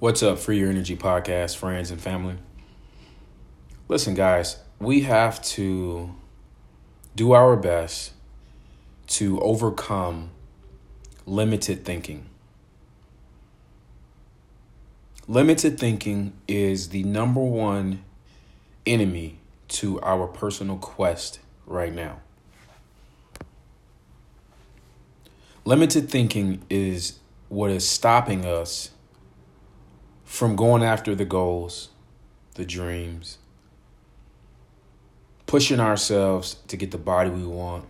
What's up, Free Your Energy podcast, friends and family? Listen, guys, we have to do our best to overcome limited thinking. Limited thinking is the number one enemy to our personal quest right now. Limited thinking is what is stopping us from going after the goals, the dreams, pushing ourselves to get the body we want,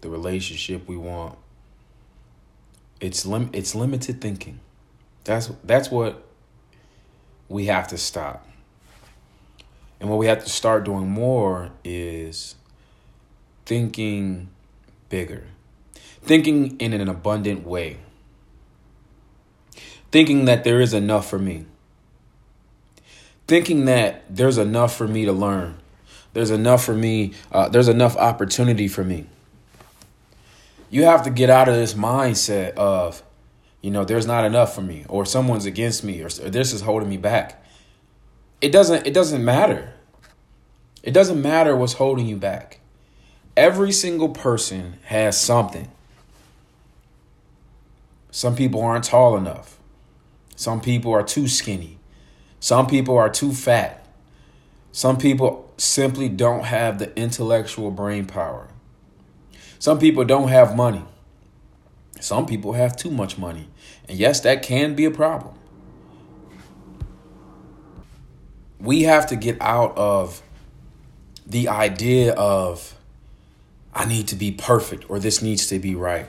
the relationship we want. It's lim- it's limited thinking. That's that's what we have to stop. And what we have to start doing more is thinking bigger. Thinking in an abundant way thinking that there is enough for me, thinking that there's enough for me to learn, there's enough for me, uh, there's enough opportunity for me. You have to get out of this mindset of, you know, there's not enough for me, or someone's against me, or, or this is holding me back. It doesn't. It doesn't matter. It doesn't matter what's holding you back. Every single person has something. Some people aren't tall enough. Some people are too skinny. Some people are too fat. Some people simply don't have the intellectual brain power. Some people don't have money. Some people have too much money. And yes, that can be a problem. We have to get out of the idea of, I need to be perfect or this needs to be right.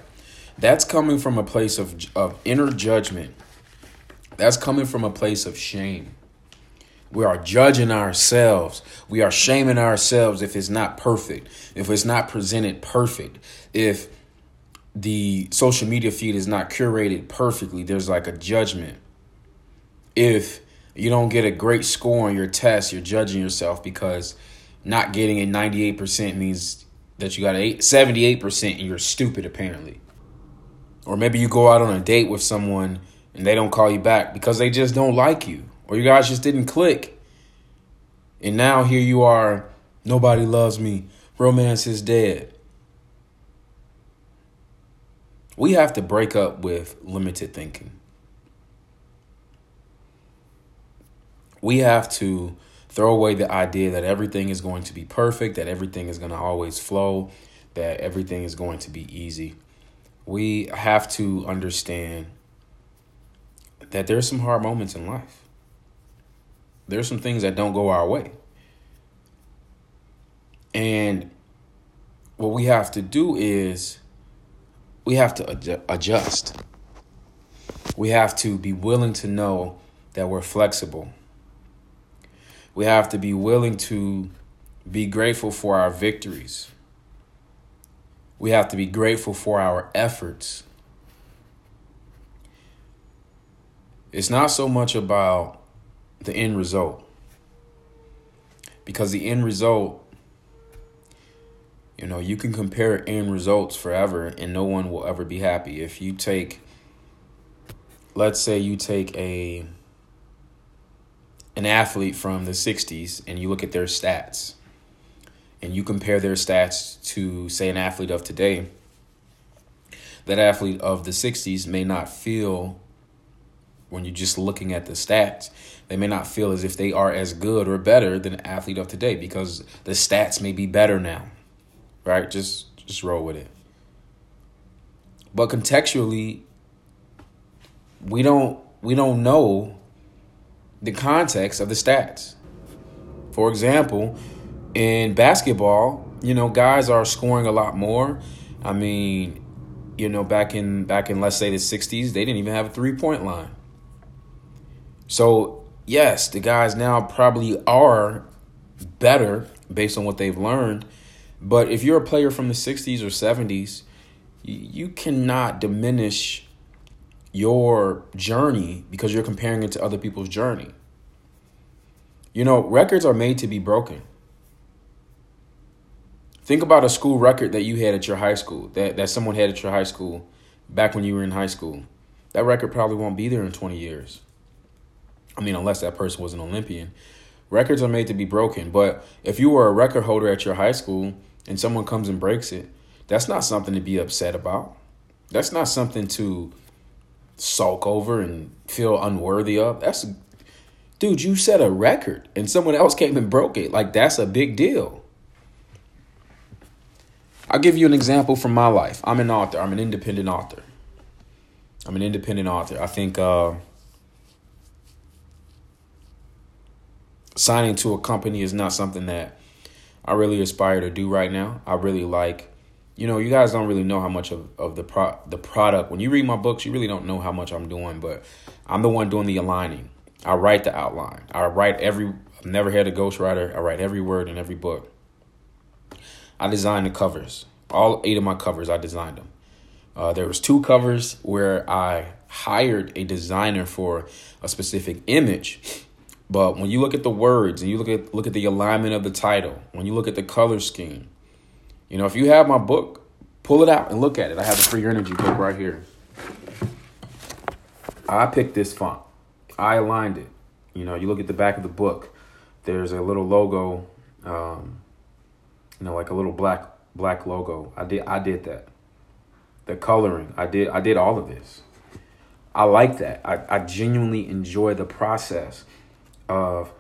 That's coming from a place of, of inner judgment that's coming from a place of shame. We are judging ourselves. We are shaming ourselves if it's not perfect, if it's not presented perfect, if the social media feed is not curated perfectly. There's like a judgment. If you don't get a great score on your test, you're judging yourself because not getting a 98% means that you got a 78% and you're stupid, apparently. Or maybe you go out on a date with someone and they don't call you back because they just don't like you or you guys just didn't click. And now here you are, nobody loves me, romance is dead. We have to break up with limited thinking. We have to throw away the idea that everything is going to be perfect, that everything is going to always flow, that everything is going to be easy. We have to understand that there's some hard moments in life. There's some things that don't go our way. And what we have to do is we have to adjust. We have to be willing to know that we're flexible. We have to be willing to be grateful for our victories. We have to be grateful for our efforts. It's not so much about the end result. Because the end result, you know, you can compare end results forever and no one will ever be happy. If you take, let's say you take a, an athlete from the 60s and you look at their stats and you compare their stats to, say, an athlete of today, that athlete of the 60s may not feel when you're just looking at the stats, they may not feel as if they are as good or better than an athlete of today because the stats may be better now. Right? Just just roll with it. But contextually, we don't we don't know the context of the stats. For example, in basketball, you know, guys are scoring a lot more. I mean, you know, back in back in let's say the 60s, they didn't even have a three-point line. So, yes, the guys now probably are better based on what they've learned. But if you're a player from the 60s or 70s, you cannot diminish your journey because you're comparing it to other people's journey. You know, records are made to be broken. Think about a school record that you had at your high school, that, that someone had at your high school back when you were in high school. That record probably won't be there in 20 years. I mean, unless that person was an Olympian. Records are made to be broken. But if you were a record holder at your high school and someone comes and breaks it, that's not something to be upset about. That's not something to sulk over and feel unworthy of. That's dude, you set a record and someone else came and broke it. Like that's a big deal. I'll give you an example from my life. I'm an author. I'm an independent author. I'm an independent author. I think uh, signing to a company is not something that I really aspire to do right now. I really like, you know, you guys don't really know how much of, of the pro the product. When you read my books, you really don't know how much I'm doing, but I'm the one doing the aligning. I write the outline. I write every I've never had a ghostwriter. I write every word in every book. I designed the covers. All eight of my covers, I designed them. Uh, there was two covers where I hired a designer for a specific image. But when you look at the words and you look at look at the alignment of the title, when you look at the color scheme, you know, if you have my book, pull it out and look at it. I have a Free Energy book right here. I picked this font. I aligned it. You know, you look at the back of the book. There's a little logo, um, you know, like a little black black logo. I did I did that. The coloring, I did I did all of this. I like that. I, I genuinely enjoy the process of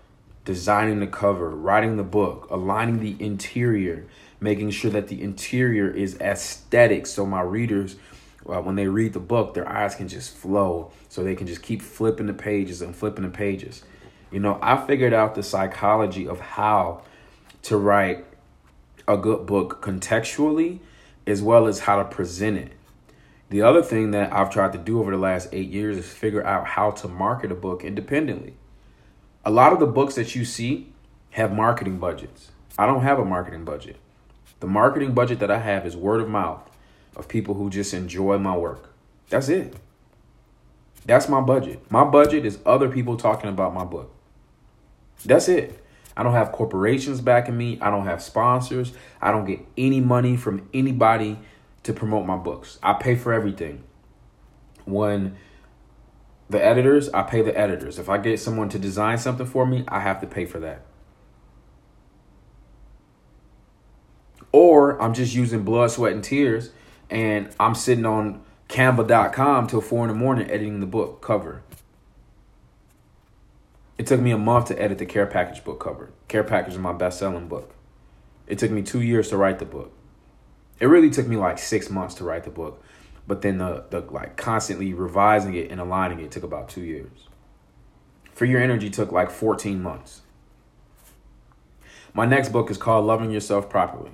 designing the cover, writing the book, aligning the interior, making sure that the interior is aesthetic so my readers uh, when they read the book, their eyes can just flow so they can just keep flipping the pages and flipping the pages. You know, I figured out the psychology of how to write a good book contextually as well as how to present it. The other thing that I've tried to do over the last eight years is figure out how to market a book independently. A lot of the books that you see have marketing budgets. I don't have a marketing budget. The marketing budget that I have is word of mouth of people who just enjoy my work. That's it. That's my budget. My budget is other people talking about my book. That's it. I don't have corporations backing me. I don't have sponsors. I don't get any money from anybody to promote my books. I pay for everything. When the editors, I pay the editors. If I get someone to design something for me, I have to pay for that. Or I'm just using blood, sweat, and tears and I'm sitting on canva.com till four in the morning editing the book cover. It took me a month to edit the care package book cover. Care package is my best selling book. It took me two years to write the book. It really took me like six months to write the book, but then the the like constantly revising it and aligning it took about two years. Free Your Energy took like 14 months. My next book is called Loving Yourself Properly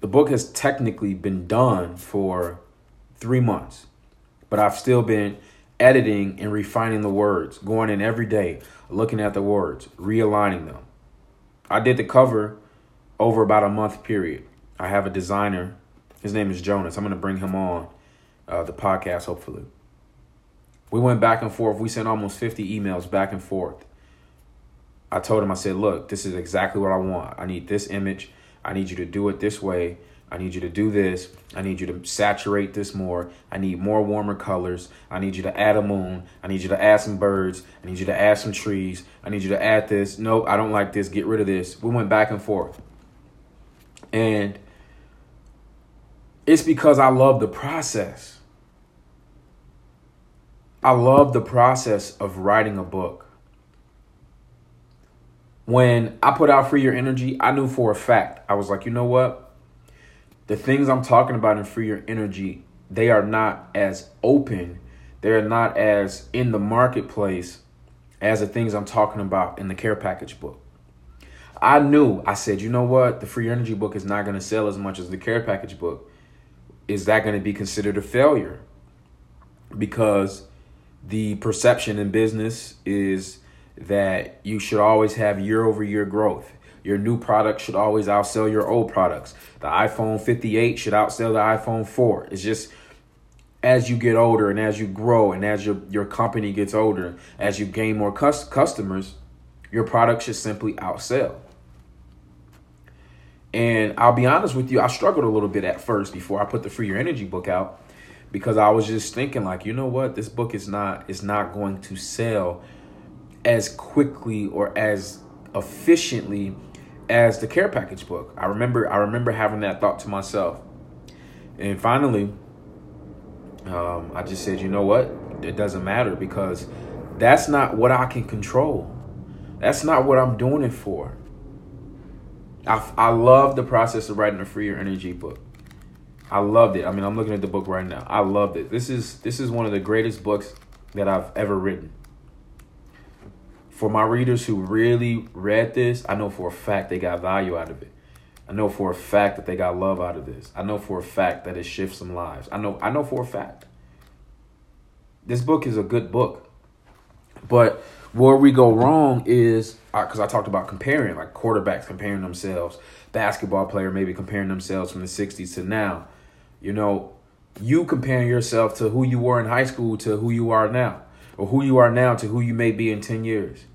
the book has technically been done for three months, but I've still been editing and refining the words, going in every day, looking at the words, realigning them. I did the cover over about a month period. I have a designer. His name is Jonas. I'm going to bring him on uh, the podcast, hopefully. We went back and forth. We sent almost 50 emails back and forth. I told him, I said, look, this is exactly what I want. I need this image. I need you to do it this way. I need you to do this. I need you to saturate this more. I need more warmer colors. I need you to add a moon. I need you to add some birds. I need you to add some trees. I need you to add this. Nope, I don't like this. Get rid of this. We went back and forth. And it's because I love the process. I love the process of writing a book when I put out Free Your Energy, I knew for a fact, I was like, you know what? The things I'm talking about in Free Your Energy, they are not as open, they're not as in the marketplace as the things I'm talking about in the care package book. I knew, I said, you know what? The Free Energy book is not going to sell as much as the care package book. Is that going to be considered a failure? Because the perception in business is that you should always have year over year growth. Your new product should always outsell your old products. The iPhone 58 should outsell the iPhone 4. It's just as you get older and as you grow and as your, your company gets older, as you gain more cus- customers, your product should simply outsell. And I'll be honest with you, I struggled a little bit at first before I put the Free Your Energy book out because I was just thinking like, you know what, this book is not is not going to sell as quickly or as efficiently as the care package book. I remember I remember having that thought to myself. And finally, um, I just said, you know what? It doesn't matter because that's not what I can control. That's not what I'm doing it for. I, I love the process of writing a Free Your Energy book. I loved it. I mean, I'm looking at the book right now. I loved it. This is this is one of the greatest books that I've ever written. For my readers who really read this, I know for a fact they got value out of it. I know for a fact that they got love out of this. I know for a fact that it shifts some lives. I know I know for a fact. This book is a good book. But where we go wrong is because uh, I talked about comparing, like quarterbacks comparing themselves, basketball player maybe comparing themselves from the 60s to now. You know, you comparing yourself to who you were in high school to who you are now, or who you are now to who you may be in 10 years.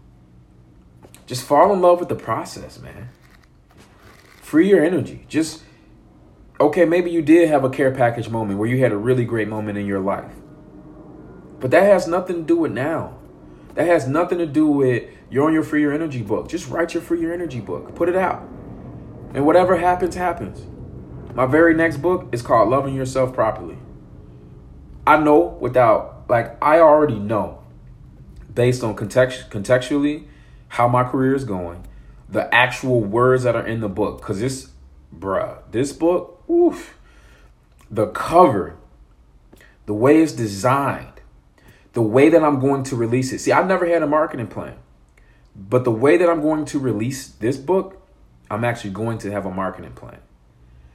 Just fall in love with the process, man. Free your energy. Just, okay, maybe you did have a care package moment where you had a really great moment in your life. But that has nothing to do with now. That has nothing to do with you're on your free your energy book. Just write your free your energy book. Put it out. And whatever happens, happens. My very next book is called Loving Yourself Properly. I know without, like, I already know based on context, contextually how my career is going, the actual words that are in the book. Because this, bruh, this book, oof, the cover, the way it's designed, the way that I'm going to release it. See, I've never had a marketing plan, but the way that I'm going to release this book, I'm actually going to have a marketing plan.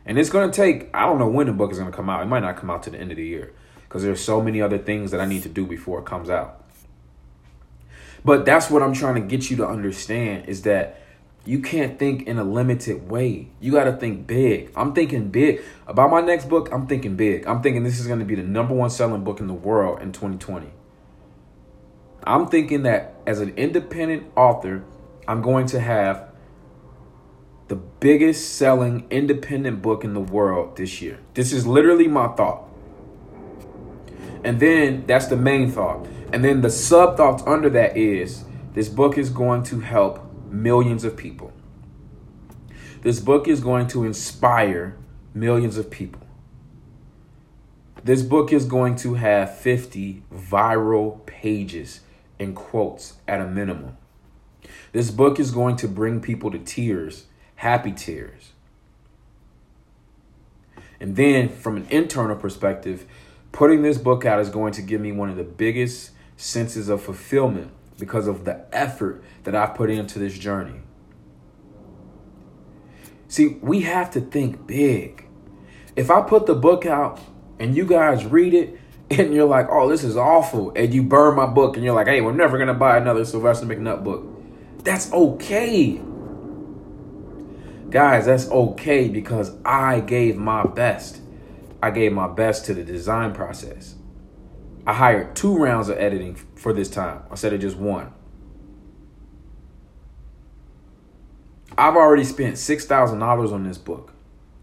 And it's going to take, I don't know when the book is going to come out. It might not come out to the end of the year because there's so many other things that I need to do before it comes out. But that's what I'm trying to get you to understand is that you can't think in a limited way. You got to think big. I'm thinking big. About my next book, I'm thinking big. I'm thinking this is going to be the number one selling book in the world in 2020. I'm thinking that as an independent author, I'm going to have the biggest selling independent book in the world this year. This is literally my thought. And then that's the main thought. And then the sub thoughts under that is this book is going to help millions of people. This book is going to inspire millions of people. This book is going to have 50 viral pages and quotes at a minimum. This book is going to bring people to tears, happy tears. And then, from an internal perspective, putting this book out is going to give me one of the biggest senses of fulfillment because of the effort that I've put into this journey. See, we have to think big. If I put the book out and you guys read it and you're like, oh, this is awful, and you burn my book, and you're like, hey, we're never gonna buy another Sylvester McNutt book. That's okay. Guys, that's okay because I gave my best. I gave my best to the design process. I hired two rounds of editing for this time instead of just one. I've already spent $6,000 on this book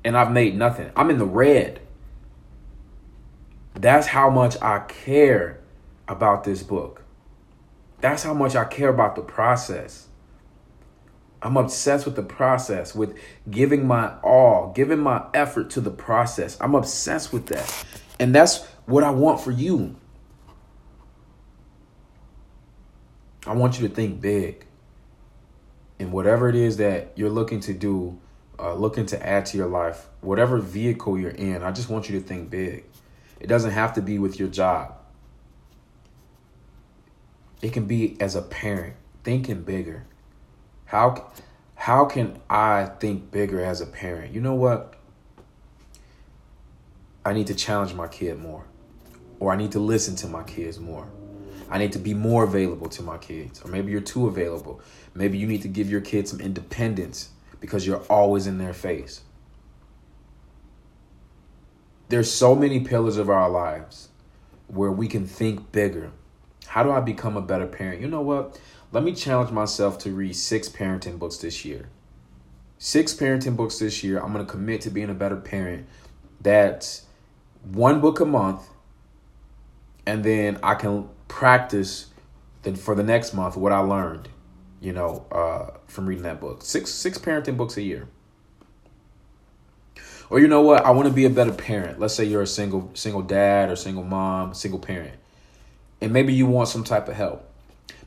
and I've made nothing. I'm in the red. That's how much I care about this book. That's how much I care about the process. I'm obsessed with the process, with giving my all, giving my effort to the process. I'm obsessed with that. And that's what I want for you. I want you to think big. And whatever it is that you're looking to do, uh, looking to add to your life, whatever vehicle you're in, I just want you to think big. It doesn't have to be with your job. It can be as a parent, thinking bigger. How how can I think bigger as a parent? You know what? I need to challenge my kid more. Or I need to listen to my kids more. I need to be more available to my kids. Or maybe you're too available. Maybe you need to give your kids some independence because you're always in their face. There's so many pillars of our lives where we can think bigger. How do I become a better parent? You know what? Let me challenge myself to read six parenting books this year. Six parenting books this year. I'm going to commit to being a better parent. That's one book a month. And then I can practice then for the next month what I learned, you know, uh, from reading that book. Six six parenting books a year. Or you know what? I want to be a better parent. Let's say you're a single single dad or single mom, single parent. And maybe you want some type of help.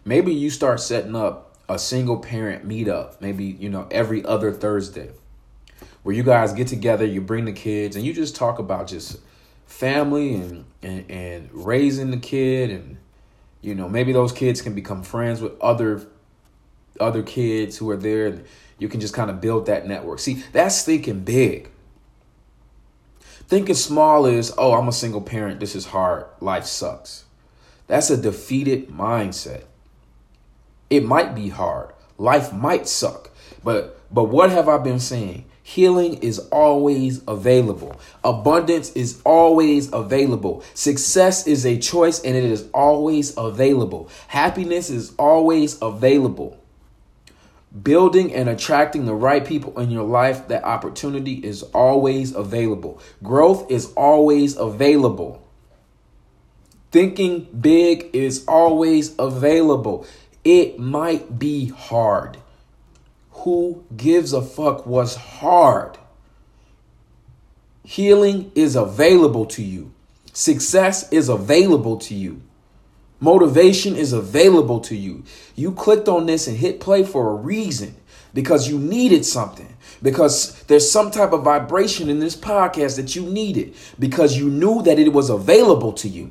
Maybe you start setting up a single parent meetup, maybe, you know, every other Thursday. Where you guys get together, you bring the kids and you just talk about just family and and, and raising the kid and you know, maybe those kids can become friends with other other kids who are there and you can just kind of build that network. See, that's thinking big. Thinking small is, oh, I'm a single parent. This is hard. Life sucks. That's a defeated mindset. It might be hard. Life might suck. But but what have I been saying? Healing is always available. Abundance is always available. Success is a choice and it is always available. Happiness is always available. Building and attracting the right people in your life, that opportunity is always available. Growth is always available. Thinking big is always available. It might be hard. Who gives a fuck was hard. Healing is available to you. Success is available to you. Motivation is available to you. You clicked on this and hit play for a reason because you needed something. Because there's some type of vibration in this podcast that you needed because you knew that it was available to you.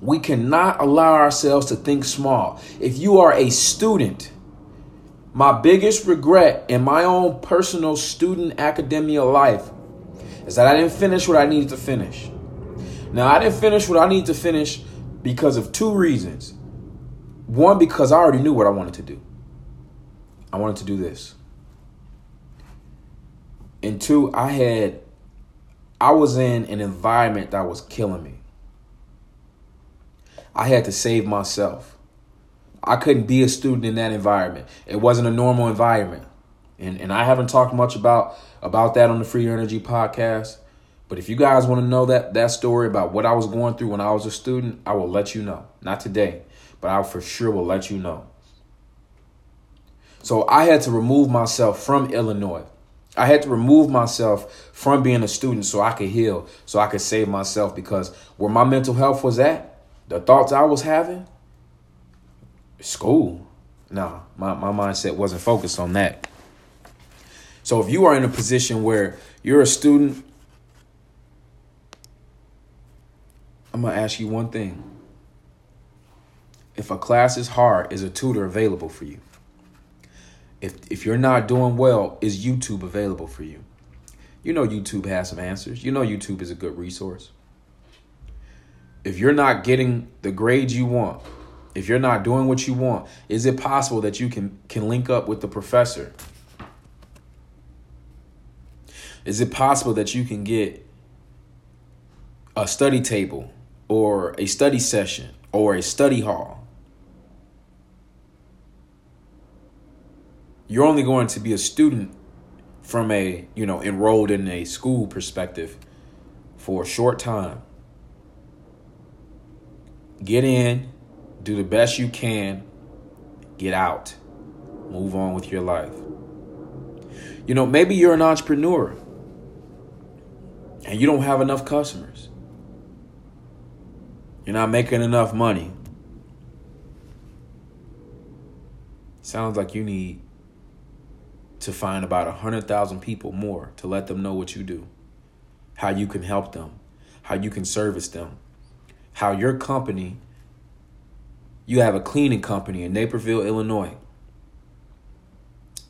We cannot allow ourselves to think small. If you are a student, my biggest regret in my own personal student academia life is that I didn't finish what I needed to finish. Now, I didn't finish what I needed to finish because of two reasons. One, because I already knew what I wanted to do. I wanted to do this. And two, I had, I was in an environment that was killing me. I had to save myself. I couldn't be a student in that environment. It wasn't a normal environment. And and I haven't talked much about about that on the Free Energy podcast. But if you guys want to know that that story about what I was going through when I was a student, I will let you know. Not today, but I for sure will let you know. So I had to remove myself from Illinois. I had to remove myself from being a student so I could heal, so I could save myself because where my mental health was at, the thoughts I was having, school. Nah, my, my mindset wasn't focused on that. So if you are in a position where you're a student, I'm going to ask you one thing. If a class is hard, is a tutor available for you? If if you're not doing well, is YouTube available for you? You know YouTube has some answers. You know YouTube is a good resource. If you're not getting the grades you want, if you're not doing what you want, is it possible that you can can link up with the professor? Is it possible that you can get a study table or a study session or a study hall? You're only going to be a student from a, you know, enrolled in a school perspective for a short time. Get in, do the best you can, get out, move on with your life. You know, maybe you're an entrepreneur and you don't have enough customers. You're not making enough money. Sounds like you need to find about 100,000 people more to let them know what you do, how you can help them, how you can service them, how your company you have a cleaning company in Naperville, Illinois.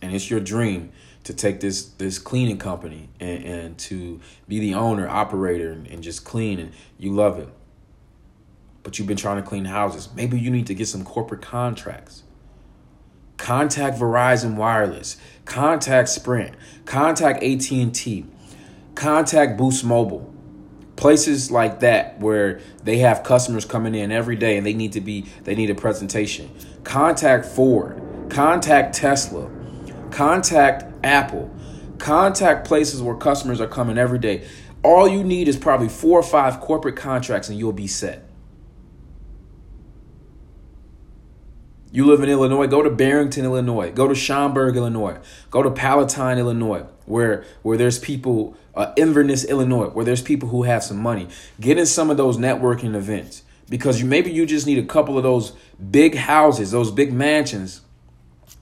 And it's your dream to take this this cleaning company and, and to be the owner, operator, and, and just clean and you love it. But you've been trying to clean houses. Maybe you need to get some corporate contracts. Contact Verizon Wireless, contact Sprint, contact AT&T, contact Boost Mobile. Places like that where they have customers coming in every day and they need to be they need a presentation. Contact ford. Contact tesla. Contact apple. Contact places where customers are coming every day. All you need is probably four or five corporate contracts and you'll be set You live in Illinois, go to Barrington, Illinois. Go to Schaumburg, Illinois. Go to Palatine, Illinois, where where there's people, uh, Inverness, Illinois, where there's people who have some money. Get in some of those networking events because you maybe you just need a couple of those big houses, those big mansions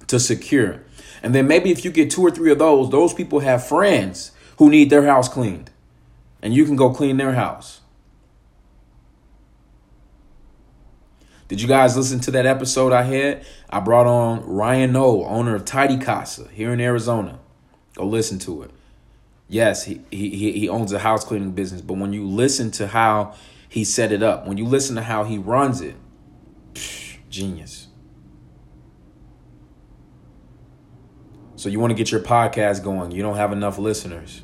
to secure. And then maybe if you get two or three of those, those people have friends who need their house cleaned. And you can go clean their house. Did you guys listen to that episode I had? I brought on Ryan Knoll, owner of Tidy Casa here in Arizona. Go listen to it. Yes, he, he, he owns a house cleaning business, but when you listen to how he set it up, when you listen to how he runs it, genius. So you want to get your podcast going, you don't have enough listeners.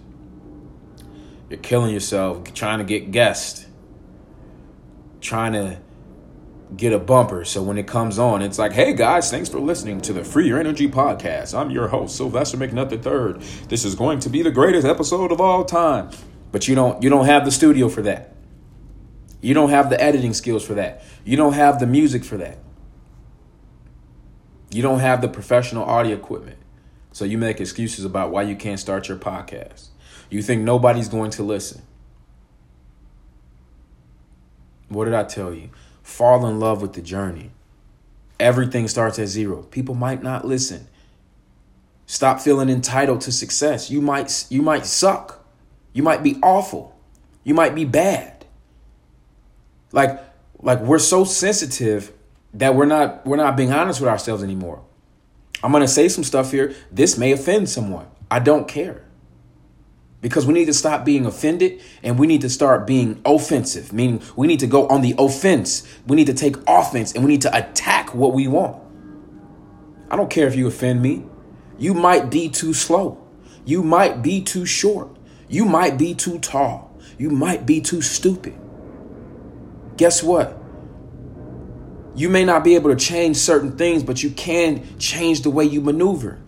You're killing yourself trying to get guests, trying to get a bumper. So when it comes on, it's like, hey guys, thanks for listening to the Free Your Energy Podcast. I'm your host, Sylvester McNutt III. This is going to be the greatest episode of all time. But you don't you don't have the studio for that. You don't have the editing skills for that. You don't have the music for that. You don't have the professional audio equipment. So you make excuses about why you can't start your podcast. You think nobody's going to listen. What did I tell you? Fall in love with the journey. Everything starts at zero. People might not listen. Stop feeling entitled to success. You might you might suck. You might be awful. You might be bad. Like like we're so sensitive that we're not we're not being honest with ourselves anymore. I'm going to say some stuff here. This may offend someone. I don't care because we need to stop being offended and we need to start being offensive, meaning we need to go on the offense. We need to take offense and we need to attack what we want. I don't care if you offend me. You might be too slow. You might be too short. You might be too tall. You might be too stupid. Guess what? You may not be able to change certain things, but you can change the way you maneuver.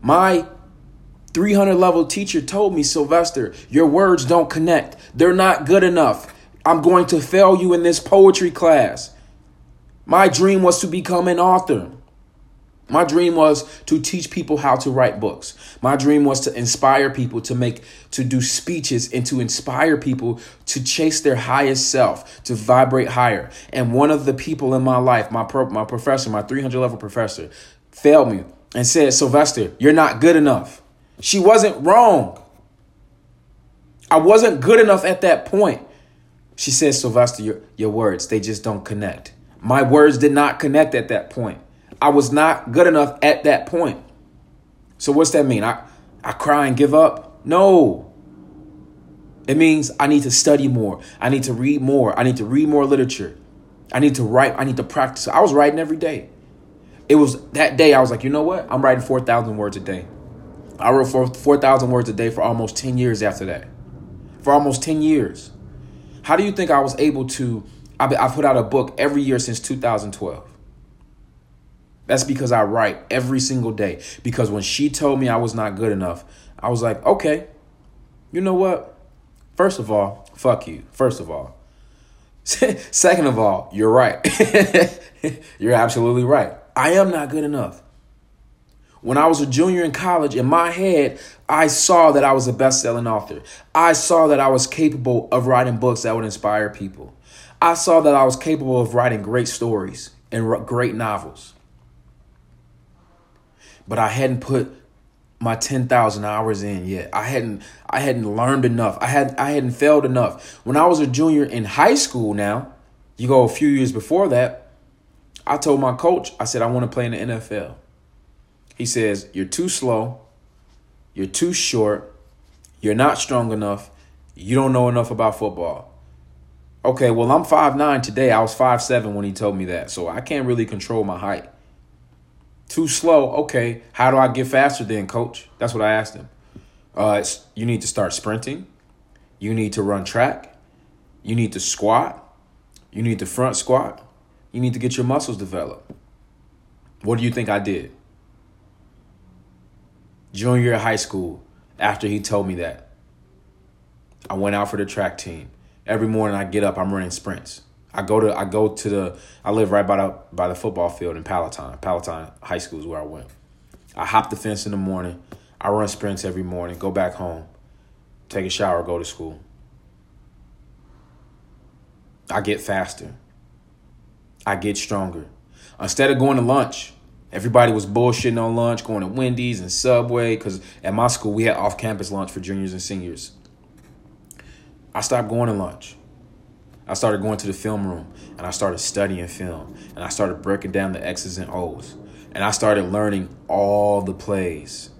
My 300 level teacher told me, Sylvester, your words don't connect. They're not good enough. I'm going to fail you in this poetry class. My dream was to become an author. My dream was to teach people how to write books. My dream was to inspire people to make, to do speeches and to inspire people to chase their highest self, to vibrate higher. And one of the people in my life, my, pro, my professor, my 300 level professor, failed me and said, Sylvester, you're not good enough. She wasn't wrong. I wasn't good enough at that point. She says, Sylvester, your, your words, they just don't connect. My words did not connect at that point. I was not good enough at that point. So what's that mean? I, I cry and give up? No. It means I need to study more. I need to read more. I need to read more literature. I need to write. I need to practice. I was writing every day. It was that day I was like, you know what? I'm writing 4,000 words a day. I wrote 4,000 words a day for almost 10 years after that. For almost 10 years. How do you think I was able to? I put out a book every year since 2012. That's because I write every single day. Because when she told me I was not good enough, I was like, okay, you know what? First of all, fuck you. First of all. Second of all, you're right. you're absolutely right. I am not good enough. When I was a junior in college, in my head, I saw that I was a best selling author. I saw that I was capable of writing books that would inspire people. I saw that I was capable of writing great stories and great novels. But I hadn't put my 10,000 hours in yet. I hadn't I hadn't learned enough. I had I hadn't failed enough. When I was a junior in high school now, you go a few years before that, I told my coach, I said I want to play in the NFL. He says, You're too slow. You're too short. You're not strong enough. You don't know enough about football. Okay, well, I'm five nine today. I was five seven when he told me that. So I can't really control my height. Too slow. Okay, how do I get faster then, coach? That's what I asked him. Uh, you need to start sprinting. You need to run track. You need to squat. You need to front squat. You need to get your muscles developed. What do you think I did? Junior high school, after he told me that, I went out for the track team. Every morning I get up, I'm running sprints. I go to I go to the I live right by the by the football field in Palatine. Palatine High School is where I went. I hop the fence in the morning. I run sprints every morning. Go back home, take a shower, go to school. I get faster. I get stronger. Instead of going to lunch, everybody was bullshitting on lunch, going to Wendy's and Subway because at my school we had off-campus lunch for juniors and seniors. I stopped going to lunch. I started going to the film room and I started studying film and I started breaking down the X's and O's and I started learning all the plays,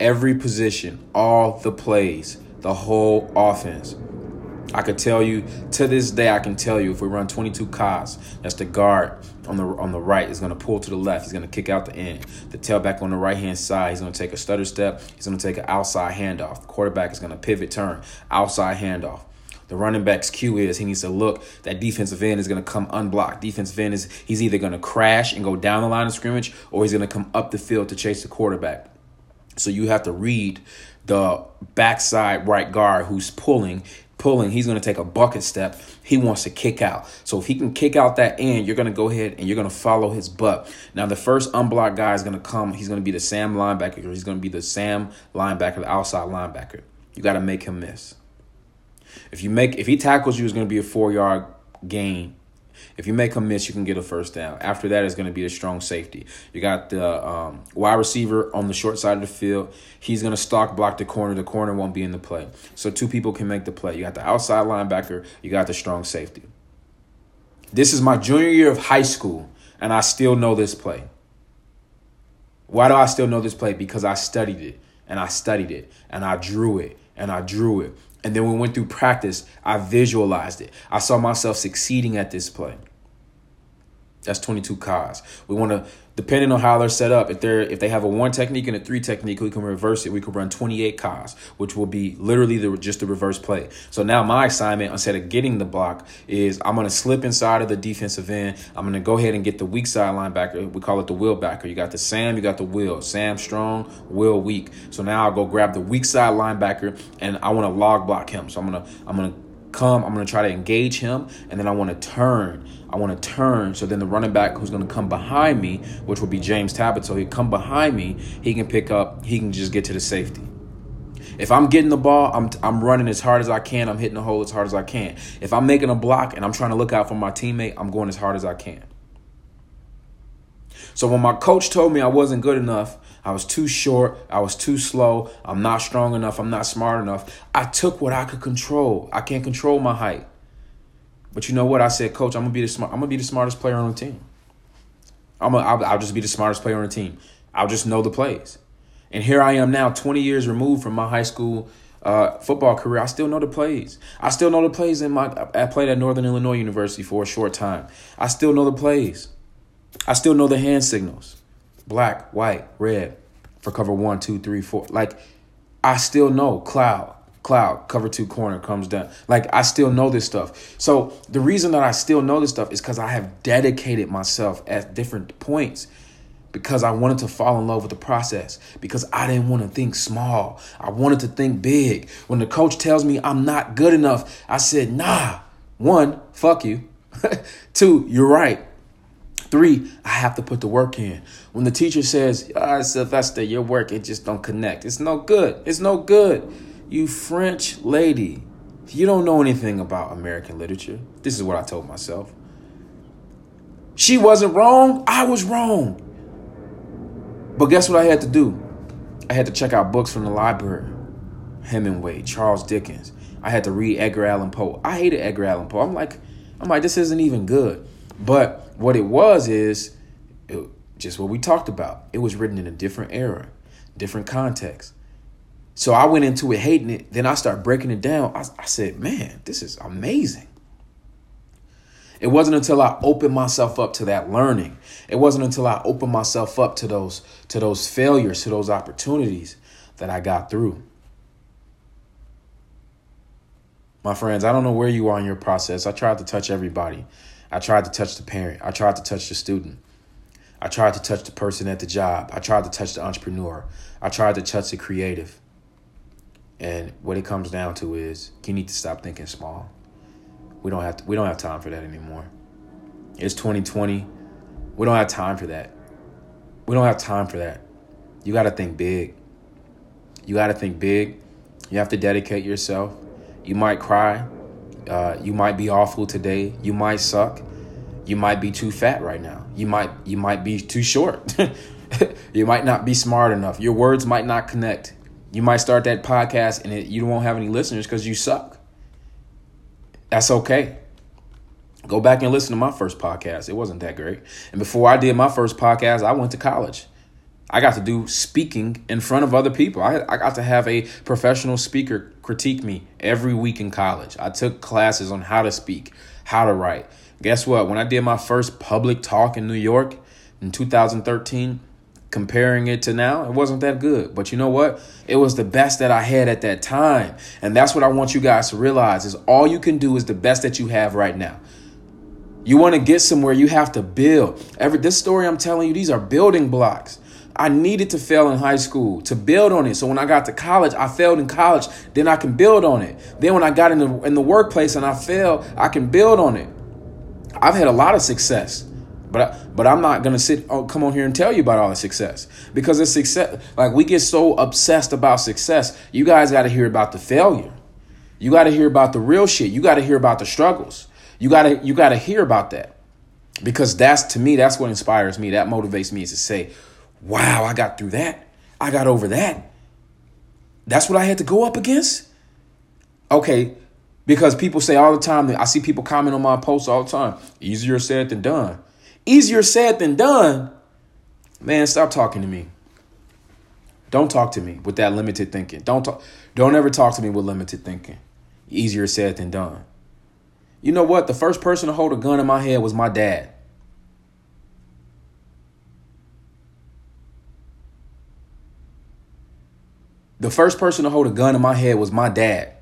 every position, all the plays, the whole offense. I could tell you to this day. I can tell you if we run 22 Cas, that's the guard on the on the right is going to pull to the left. He's going to kick out the end. The tailback on the right hand side, he's going to take a stutter step. He's going to take an outside handoff. The quarterback is going to pivot turn, outside handoff. The running back's cue is he needs to look. That defensive end is going to come unblocked. Defensive end is he's either going to crash and go down the line of scrimmage or he's going to come up the field to chase the quarterback. So you have to read the backside right guard who's pulling pulling, he's going to take a bucket step. He wants to kick out. So if he can kick out that end, you're going to go ahead and you're going to follow his butt. Now, the first unblocked guy is going to come. He's going to be the Sam linebacker. He's going to be the Sam linebacker, the outside linebacker. You got to make him miss. If you make if he tackles you, it's going to be a four yard gain. If you make a miss, you can get a first down. After that, it's going to be a strong safety. You got the um, wide receiver on the short side of the field. He's going to stalk block the corner. The corner won't be in the play. So two people can make the play. You got the outside linebacker. You got the strong safety. This is my junior year of high school, and I still know this play. Why do I still know this play? Because I studied it, and I studied it, and I drew it, and I drew it, and then we went through practice, I visualized it. I saw myself succeeding at this play. That's 22 Cas. We want to depending on how they're set up, if they're if they have a one technique and a three technique, we can reverse it. We could run 28 Cas, which will be literally the, just the reverse play. So now my assignment, instead of getting the block, is I'm going to slip inside of the defensive end. I'm going to go ahead and get the weak side linebacker. We call it the Will backer. You got the Sam, you got the Will. Sam strong, Will weak. So now I'll go grab the weak side linebacker and I want to log block him. So I'm gonna I'm gonna come. I'm going to try to engage him, and then I want to turn. I want to turn. So then the running back who's going to come behind me, which will be James Tabbitt, so he come behind me. He can pick up. He can just get to the safety. If I'm getting the ball, I'm I'm running as hard as I can. I'm hitting the hole as hard as I can. If I'm making a block and I'm trying to look out for my teammate, I'm going as hard as I can. So when my coach told me I wasn't good enough, I was too short, I was too slow, I'm not strong enough, I'm not smart enough, I took what I could control. I can't control my height. But you know what? I said, Coach, I'm gonna be the smart. I'm gonna be the smartest player on the team. I'm gonna, I'll, I'll just be the smartest player on the team. I'll just know the plays. And here I am now, 20 years removed from my high school uh, football career. I still know the plays. I still know the plays in my. I played at Northern Illinois University for a short time. I still know the plays. I still know the hand signals black, white, red for cover one, two, three, four. Like, I still know cloud, cloud, cover two, corner comes down. Like, I still know this stuff. So, the reason that I still know this stuff is because I have dedicated myself at different points because I wanted to fall in love with the process because I didn't want to think small. I wanted to think big. When the coach tells me I'm not good enough, I said, nah. One, fuck you. Two, you're right. Three, I have to put the work in. When the teacher says, oh, Sylvester, your work, it just don't connect. It's no good. It's no good. You French lady, you don't know anything about American literature. This is what I told myself. She wasn't wrong. I was wrong. But guess what I had to do? I had to check out books from the library. Hemingway, Charles Dickens. I had to read Edgar Allan Poe. I hated Edgar Allan Poe. I'm like, I'm like, this isn't even good. But what it was is it, just what we talked about. It was written in a different era, different context. So I went into it hating it. Then I started breaking it down. I, I said, man, this is amazing. It wasn't until I opened myself up to that learning. It wasn't until I opened myself up to those to those failures, to those opportunities that I got through. My friends, I don't know where you are in your process. I tried to touch everybody. I tried to touch the parent. I tried to touch the student. I tried to touch the person at the job. I tried to touch the entrepreneur. I tried to touch the creative. And what it comes down to is you need to stop thinking small. We don't have to, we don't have time for that anymore. It's 2020. We don't have time for that. We don't have time for that. You got to think big. You got to think big. You have to dedicate yourself. You might cry. Uh, you might be awful today. You might suck. You might be too fat right now. You might you might be too short. you might not be smart enough. Your words might not connect. You might start that podcast and it, you won't have any listeners because you suck. That's okay. Go back and listen to my first podcast. It wasn't that great. And before I did my first podcast, I went to college. I got to do speaking in front of other people. I, I got to have a professional speaker critique me every week in college. I took classes on how to speak, how to write. Guess what? When I did my first public talk in New York in 2013, comparing it to now, it wasn't that good. But you know what? It was the best that I had at that time. And that's what I want you guys to realize is all you can do is the best that you have right now. You want to get somewhere, you have to build. Every this story I'm telling you, these are building blocks. I needed to fail in high school to build on it. So when I got to college, I failed in college, then I can build on it. Then when I got in the in the workplace and I failed, I can build on it. I've had a lot of success. But I, but I'm not gonna sit oh, come on here and tell you about all the success because it's success. Like we get so obsessed about success, you guys got to hear about the failure. You got to hear about the real shit. You got to hear about the struggles. You got to you got to hear about that because that's to me that's what inspires me. That motivates me is to say, "Wow, I got through that. I got over that. That's what I had to go up against." Okay, because people say all the time that I see people comment on my posts all the time. Easier said than done. Easier said than done. Man, stop talking to me. Don't talk to me with that limited thinking. Don't talk don't ever talk to me with limited thinking. Easier said than done. You know what? The first person to hold a gun in my head was my dad. The first person to hold a gun in my head was my dad.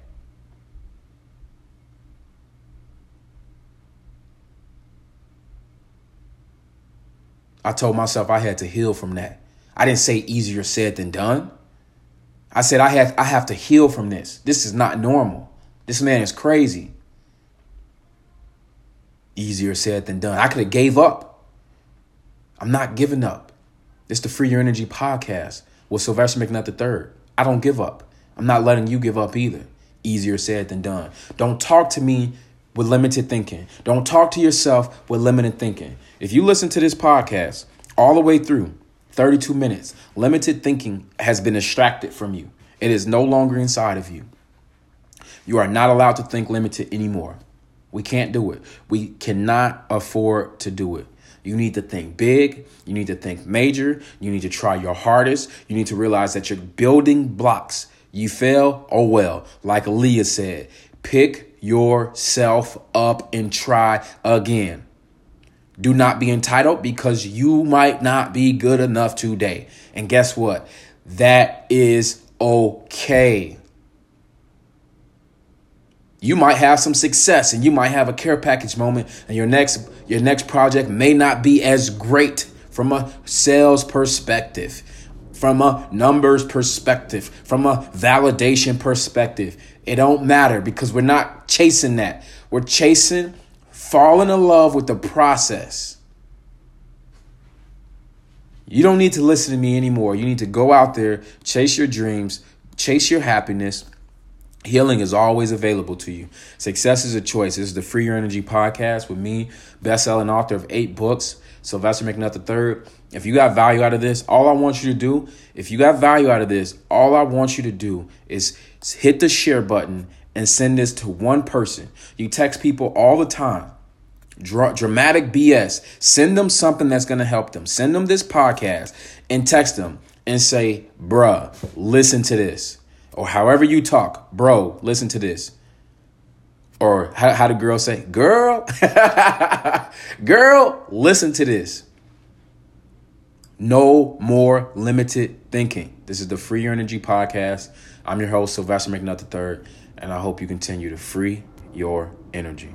I told myself I had to heal from that. I didn't say easier said than done. I said I have I have to heal from this. This is not normal. This man is crazy. Easier said than done. I could have gave up. I'm not giving up. It's the Free Your Energy podcast with Sylvester McNutt III. I don't give up. I'm not letting you give up either. Easier said than done. Don't talk to me with limited thinking. Don't talk to yourself with limited thinking. If you listen to this podcast all the way through 32 minutes, limited thinking has been extracted from you. It is no longer inside of you. You are not allowed to think limited anymore. We can't do it. We cannot afford to do it. You need to think big. You need to think major. You need to try your hardest. You need to realize that you're building blocks. You fail, oh well. Like Aaliyah said, pick yourself up and try again. Do not be entitled because you might not be good enough today. And guess what? That is okay. You might have some success and you might have a care package moment and your next your next project may not be as great from a sales perspective, from a numbers perspective, from a validation perspective. It don't matter because we're not chasing that. We're chasing falling in love with the process. You don't need to listen to me anymore. You need to go out there, chase your dreams, chase your happiness. Healing is always available to you. Success is a choice. This is the Free Your Energy podcast with me, best-selling author of eight books, Sylvester McNutt III. If you got value out of this, all I want you to do, if you got value out of this, all I want you to do is hit the share button and send this to one person. You text people all the time. Dra- dramatic BS. Send them something that's going to help them. Send them this podcast and text them and say, bruh, listen to this. Or however you talk, bro, listen to this. Or how, how do girls say, girl, girl, listen to this. No more limited thinking. This is the Free Your Energy podcast. I'm your host, Sylvester McNutt III and I hope you continue to free your energy.